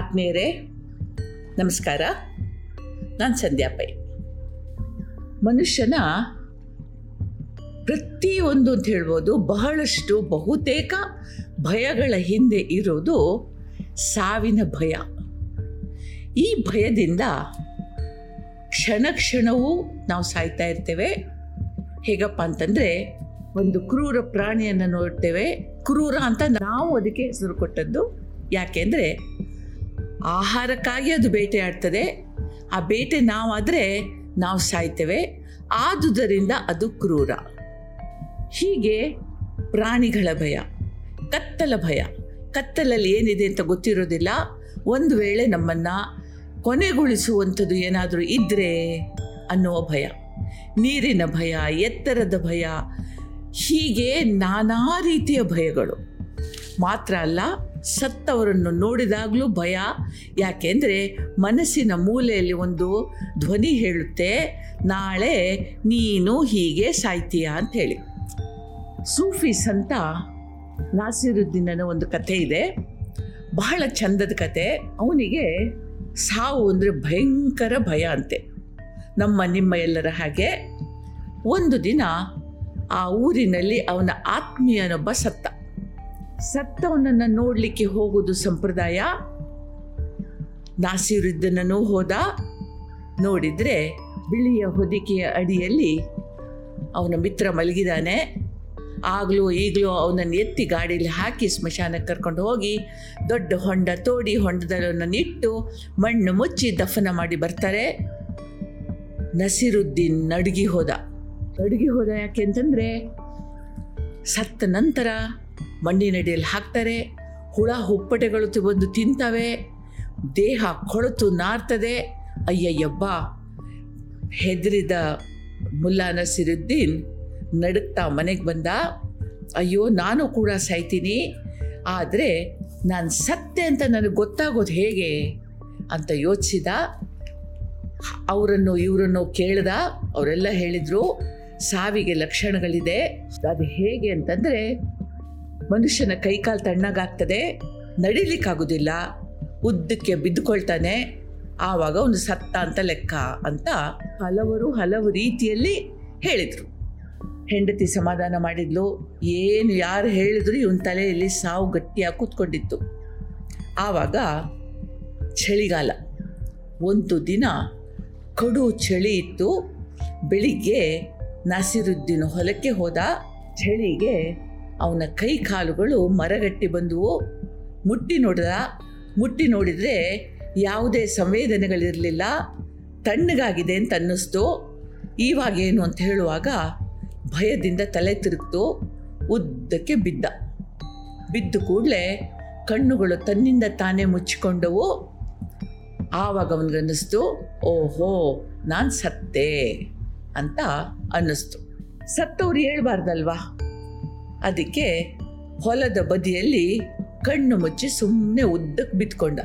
ಆತ್ಮೀಯರೇ, ನಮಸ್ಕಾರ. ನಾನು ಸಂಧ್ಯಾ ಪೈ. ಮನುಷ್ಯನ ಪ್ರತಿಯೊಂದು ಅಂತ ಹೇಳ್ಬೋದು, ಬಹಳಷ್ಟು ಬಹುತೇಕ ಭಯಗಳ ಹಿಂದೆ ಇರೋದು ಸಾವಿನ ಭಯ. ಈ ಭಯದಿಂದ ಕ್ಷಣ ಕ್ಷಣವೂ ನಾವು ಸಾಯ್ತಾ ಇರ್ತೇವೆ. ಹೇಗಪ್ಪ ಅಂತಂದರೆ, ಒಂದು ಕ್ರೂರ ಪ್ರಾಣಿಯನ್ನು ನೋಡ್ತೇವೆ. ಕ್ರೂರ ಅಂತ ನಾವು ಅದಕ್ಕೆ ಹೆಸರು ಕೊಟ್ಟದ್ದು. ಯಾಕೆಂದರೆ ಆಹಾರಕ್ಕಾಗಿ ಅದು ಬೇಟೆಯಾಡ್ತದೆ. ಆ ಬೇಟೆ ನಾವಾದರೆ ನಾವು ಸಾಯ್ತೇವೆ. ಆದುದರಿಂದ ಅದು ಕ್ರೂರ. ಹೀಗೆ ಪ್ರಾಣಿಗಳ ಭಯ, ಕತ್ತಲ ಭಯ. ಕತ್ತಲಲ್ಲಿ ಏನಿದೆ ಅಂತ ಗೊತ್ತಿರೋದಿಲ್ಲ. ಒಂದು ವೇಳೆ ನಮ್ಮನ್ನು ಕೊನೆಗೊಳಿಸುವಂಥದ್ದು ಏನಾದರೂ ಇದ್ದರೆ ಅನ್ನುವ ಭಯ. ನೀರಿನ ಭಯ, ಎತ್ತರದ ಭಯ, ಹೀಗೆ ನಾನಾ ರೀತಿಯ ಭಯಗಳು. ಮಾತ್ರ ಅಲ್ಲ ಸತ್ತವರನ್ನು ನೋಡಿದಾಗಲೂ ಭಯ. ಯಾಕೆಂದರೆ ಮನಸ್ಸಿನ ಮೂಲೆಯಲ್ಲಿ ಒಂದು ಧ್ವನಿ ಹೇಳುತ್ತೆ, ನಾಳೆ ನೀನು ಹೀಗೆ ಸಾಯ್ತೀಯ ಅಂತ ಹೇಳಿ. ಸೂಫಿ ಸಂತ ನಾಸಿರುದ್ದೀನನ ಒಂದು ಕಥೆ ಇದೆ. ಬಹಳ ಚಂದದ ಕತೆ ಅವನಿಗೆ ಸಾವು ಅಂದರೆ ಭಯಂಕರ ಭಯ ಅಂತೆ. ನಮ್ಮ ನಿಮ್ಮ ಎಲ್ಲರ ಹಾಗೆ ಒಂದು ದಿನ ಆ ಊರಿನಲ್ಲಿ ಅವನ ಆತ್ಮೀಯನೊಬ್ಬ ಸತ್ತ. ಸತ್ತವನನ್ನು ನೋಡಲಿಕ್ಕೆ ಹೋಗೋದು ಸಂಪ್ರದಾಯ. ನಾಸಿರುದ್ದನೂ ಹೋದ. ನೋಡಿದರೆ ಬಿಳಿಯ ಹೊದಿಕೆಯ ಅಡಿಯಲ್ಲಿ ಅವನ ಮಿತ್ರ ಮಲಗಿದಾನೆ. ಆಗಲೂ ಈಗಲೂ ಅವನನ್ನು ಎತ್ತಿ ಗಾಡೀಲಿ ಹಾಕಿ ಸ್ಮಶಾನಕ್ಕೆ ಕರ್ಕೊಂಡು ಹೋಗಿ ದೊಡ್ಡ ಹೊಂಡ ತೋಡಿ ಹೊಂಡದಲ್ಲಿ ಇಟ್ಟು ಮಣ್ಣು ಮುಚ್ಚಿ ದಫನ ಮಾಡಿ ಬರ್ತಾರೆ. ನಸಿರುದ್ದೀನ್ ನಡುಗಿ ಹೋದ. ನಡುಗಿ ಹೋದ ಯಾಕೆ ಅಂತಂದರೆ ಸತ್ತ ನಂತರ ಮಣ್ಣಿನಡಿಯಲ್ಲಿ ಹಾಕ್ತಾರೆ, ಹುಳ ಹುಪ್ಪಟೆಗಳು ಬಂದು ತಿಂತವೆ, ದೇಹ ಕೊಳತು ನಾರ್ತದೆ. ಅಯ್ಯಯ್ಯಬ್ಬ, ಹೆದರಿದ ಮುಲ್ಲಾ ನಸಿರುದ್ದೀನ್ ನಡುಕ್ತಾ ಮನೆಗೆ ಬಂದ, ಅಯ್ಯೋ, ನಾನು ಕೂಡ ಸಾಯ್ತೀನಿ, ಆದರೆ ನಾನು ಸತ್ತೆ ಅಂತ ನನಗೆ ಗೊತ್ತಾಗೋದು ಹೇಗೆ? ಅಂತ ಯೋಚಿಸಿದ. ಅವರನ್ನು, ಇವರನ್ನು ಕೇಳ್ದ, ಅವರೆಲ್ಲ ಹೇಳಿದರು, ಸಾವಿಗೆ ಲಕ್ಷಣಗಳಿದೆ. ಅದು ಹೇಗೆ ಅಂತಂದರೆ ಮನುಷ್ಯನ ಕೈಕಾಲು ತಣ್ಣಗಾಗ್ತದೆ, ನಡಿಲಿಕ್ಕಾಗೋದಿಲ್ಲ. ಉದ್ದಕ್ಕೆ ಬಿದ್ದುಕೊಳ್ತಾನೆ, ಆವಾಗ ಒಂದು ಸತ್ತ ಅಂತ ಲೆಕ್ಕ ಅಂತ ಹಲವರು ಹಲವು ರೀತಿಯಲ್ಲಿ ಹೇಳಿದರು. ಹೆಂಡತಿ ಸಮಾಧಾನ ಮಾಡಿದ್ಲು, ಏನು ಯಾರು ಹೇಳಿದ್ರು ಇವನ ತಲೆಯಲ್ಲಿ ಸಾವು ಗಟ್ಟಿಯಾಗಿ ಕೂತ್ಕೊಂಡಿತ್ತು. ಆವಾಗ ಚಳಿಗಾಲ. ಒಂದು ದಿನ ಕಡು ಚಳಿ ಇತ್ತು, ಬೆಳಿಗ್ಗೆ ನಾಸಿರುದ್ದೀನ ಹೊಲಕ್ಕೆ ಹೋದ, ಚಳಿಗೆ ಅವನ ಕೈ ಕಾಲುಗಳು ಮರಗಟ್ಟಿ ಬಂದುವು, ಮುಟ್ಟಿ ನೋಡಿದ, ಮುಟ್ಟಿ ನೋಡಿದರೆ ಯಾವುದೇ ಸಂವೇದನೆಗಳಿರಲಿಲ್ಲ, ತಣ್ಣಗಾಗಿದೆ ಅಂತ ಅನ್ನಿಸ್ತು. ಇವಾಗೇನು ಅಂತ ಹೇಳುವಾಗ ಭಯದಿಂದ ತಲೆ ತಿರುಗ್ತು, ಉದ್ದಕ್ಕೆ ಬಿದ್ದ. ಬಿದ್ದ ಕೂಡಲೇ ಕಣ್ಣುಗಳು ತನ್ನಿಂದ ತಾನೇ ಮುಚ್ಚಿಕೊಂಡವು. ಆವಾಗ ಅವನಿಗನ್ನಿಸ್ತು, ಓಹೋ, ನಾನು ಸತ್ತೆ ಅಂತ ಅನ್ನಿಸ್ತು. ಸತ್ತವ್ರು ಹೇಳ್ಬಾರ್ದಲ್ವಾ? ಅದಕ್ಕೆ ಹೊಲದ ಬದಿಯಲ್ಲಿ ಕಣ್ಣು ಮುಚ್ಚಿ ಸುಮ್ಮನೆ ಉದ್ದಕ್ಕೆ ಬಿದ್ದುಕೊಂಡ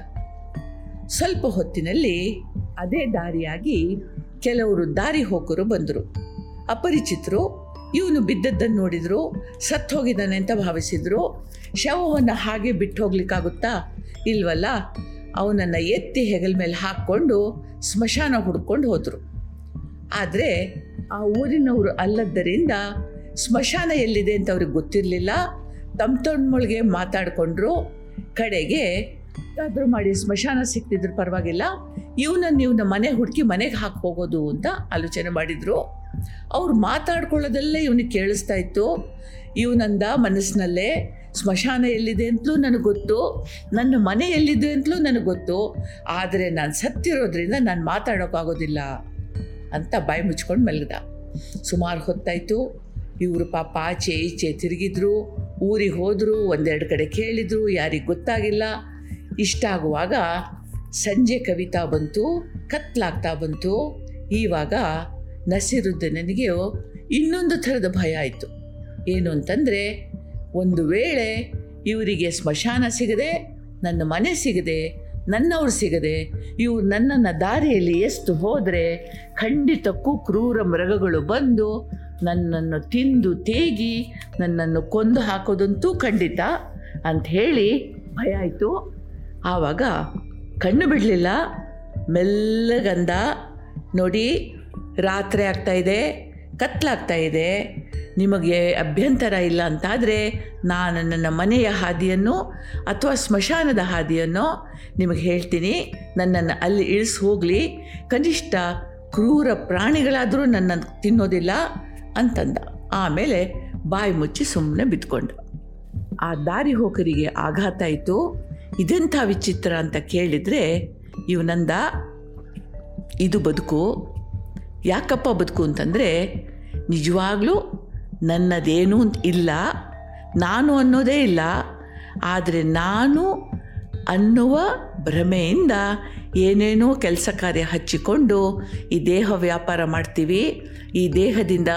ಸ್ವಲ್ಪ ಹೊತ್ತಿನಲ್ಲಿ ಅದೇ ದಾರಿಯಾಗಿ ಕೆಲವರು ದಾರಿ ಹೋಕರು ಬಂದರು. ಅಪರಿಚಿತರು, ಇವನು ಬಿದ್ದದ್ದನ್ನು ನೋಡಿದರು ಸತ್ತು ಹೋಗಿದ್ದಾನೆ ಅಂತ ಭಾವಿಸಿದರು, ಶವವನ್ನು ಹಾಗೆ ಬಿಟ್ಟು ಹೋಗ್ಲಿಕ್ಕಾಗುತ್ತಾ? ಇಲ್ವಲ್ಲ? ಅವನನ್ನು ಎತ್ತಿ ಹೆಗಲ ಮೇಲೆ ಹಾಕ್ಕೊಂಡು ಸ್ಮಶಾನ ಹುಡ್ಕೊಂಡು ಹೋದರು. ಆದರೆ ಆ ಊರಿನವರು ಅಲ್ಲದ್ದರಿಂದ ಸ್ಮಶಾನ ಎಲ್ಲಿದೆ ಅಂತ ಅವ್ರಿಗೆ ಗೊತ್ತಿರಲಿಲ್ಲ. ತಮ್ಮ ತಮ್ಮೊಳಗೆ ಮಾತಾಡಿಕೊಂಡ್ರು. ಕಡೆಗೆ ಆದರೂ ಮಾಡಿ ಸ್ಮಶಾನ ಸಿಕ್ತಿದ್ರು ಪರವಾಗಿಲ್ಲ. ಇವನನ್ನು ಇವನ ಮನೆ ಹುಡುಕಿ ಮನೆಗೆ ಹಾಕಿ ಹೋಗೋದು ಅಂತ ಆಲೋಚನೆ ಮಾಡಿದರು. ಅವ್ರು ಮಾತಾಡ್ಕೊಳ್ಳೋದಲ್ಲೇ ಇವನಿಗೆ ಕೇಳಿಸ್ತಾ ಇತ್ತು. ಇವನಂದ ಮನಸ್ಸಿನಲ್ಲೇ ಸ್ಮಶಾನ ಎಲ್ಲಿದೆ ಅಂತಲೂ ನನಗೆ ಗೊತ್ತು. ನನ್ನ ಮನೆ ಎಲ್ಲಿದೆ ಅಂತಲೂ ನನಗೆ ಗೊತ್ತು. ಆದರೆ ನಾನು ಸತ್ತಿರೋದ್ರಿಂದ ನಾನು ಮಾತಾಡೋಕ್ಕಾಗೋದಿಲ್ಲ ಅಂತ ಬಾಯಿ ಮುಚ್ಕೊಂಡು ಮಲಗಿದ. ಸುಮಾರು ಹೊತ್ತಾಯಿತು. ಇವರು ಪಾಪ ಆಚೆ ಈಚೆ ತಿರುಗಿದ್ರು, ಊರಿಗೆ ಹೋದರು, ಒಂದೆರಡು ಕಡೆ ಕೇಳಿದರು, ಯಾರಿಗೆ ಗೊತ್ತಾಗಿಲ್ಲ. ಇಷ್ಟ ಆಗುವಾಗ ಸಂಜೆ ಕವಿತಾ ಬಂತು, ಕತ್ಲಾಗ್ತಾ ಬಂತು. ಇವಾಗ ನನಗೆ ಇನ್ನೊಂದು ಥರದ ಭಯ ಆಯಿತು. ಏನು ಅಂತಂದರೆ, ಒಂದು ವೇಳೆ ಇವರಿಗೆ ಸ್ಮಶಾನ ಸಿಗದೆ, ನನ್ನ ಮನೆ ಸಿಗದೆ, ನನ್ನವ್ರು ಸಿಗದೆ ಇವು ನನ್ನನ್ನು ದಾರಿಯಲ್ಲಿ ಎಷ್ಟು ಹೋದರೆ ಖಂಡಿತಕ್ಕೂ ಕ್ರೂರ ಮೃಗಗಳು ಬಂದು ನನ್ನನ್ನು ತಿಂದು ತೇಗಿ ನನ್ನನ್ನು ಕೊಂದು ಹಾಕೋದಂತೂ ಖಂಡಿತ ಅಂತ ಹೇಳಿ ಭಯ ಆಯಿತು. ಆವಾಗ ಕಣ್ಣು ಬಿಡಲಿಲ್ಲ. ಮೆಲ್ಲಗಂದ ನೋಡಿ, ರಾತ್ರಿ ಆಗ್ತಾ ಇದೆ, ಕತ್ಲಾಗ್ತಾ ಇದೆ. ನಿಮಗೆ ಅಭ್ಯಂತರ ಇಲ್ಲ ಅಂತಾದರೆ ನಾನು ನನ್ನ ಮನೆಯ ಹಾದಿಯನ್ನು ಅಥವಾ ಸ್ಮಶಾನದ ಹಾದಿಯನ್ನು ನಿಮಗೆ ಹೇಳ್ತೀನಿ. ನನ್ನನ್ನು ಅಲ್ಲಿ ಇಳಿಸಿ ಹೋಗಲಿ. ಕನಿಷ್ಠ ಕ್ರೂರ ಪ್ರಾಣಿಗಳಾದರೂ ನನ್ನನ್ನು ತಿನ್ನೋದಿಲ್ಲ. ಅಂತಂದ. ಆಮೇಲೆ ಬಾಯಿ ಮುಚ್ಚಿ ಸುಮ್ಮನೆ ಬಿತ್ಕೊಂಡ ಆ ದಾರಿ ಹೋಕರಿಗೆ ಆಘಾತ ಆಯಿತು. ಇದೆಂಥ ವಿಚಿತ್ರ ಅಂತ ಕೇಳಿದರೆ ಇವನಂದ ಇದು ಬದುಕು. ಯಾಕಪ್ಪ ಬದುಕು ಅಂತಂದರೆ, ನಿಜವಾಗ್ಲೂ ನನ್ನದೇನೂ ಇಲ್ಲ, ನಾನು ಅನ್ನೋದೇ ಇಲ್ಲ. ಆದರೆ ನಾನು ಅನ್ನುವ ಭ್ರಮೆಯಿಂದ ಏನೇನೋ ಕೆಲಸ ಕಾರ್ಯ ಹಚ್ಚಿಕೊಂಡು ಈ ದೇಹ ವ್ಯಾಪಾರ ಮಾಡ್ತೀವಿ, ಈ ದೇಹದಿಂದ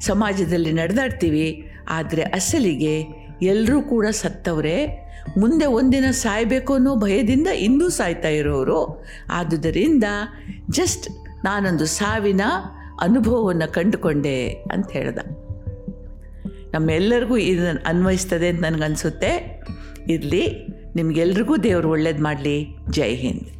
ಸಮಾಜದಲ್ಲಿ ನಡೆದಾಡ್ತೀವಿ. ಆದರೆ ಅಸಲಿಗೆ ಎಲ್ಲರೂ ಕೂಡ ಸತ್ತವರೇ. ಮುಂದೆ ಒಂದಿನ ಸಾಯಬೇಕು ಅನ್ನೋ ಭಯದಿಂದ ಇಂದೂ ಸಾಯ್ತಾ ಇರೋರು. ಆದುದರಿಂದ ಜಸ್ಟ್ ನಾನೊಂದು ಸಾವಿನ ಅನುಭವವನ್ನು ಕಂಡುಕೊಂಡೆ ಅಂತ ಹೇಳ್ದ. ನಮ್ಮೆಲ್ಲರಿಗೂ ಇದನ್ನು ಅನ್ವಯಿಸ್ತದೆ ಅಂತ ನನಗನ್ಸುತ್ತೆ. ಇರಲಿ. ನಿಮಗೆಲ್ರಿಗೂ ದೇವರು ಒಳ್ಳೇದು ಮಾಡಲಿ. ಜೈ ಹಿಂದ್.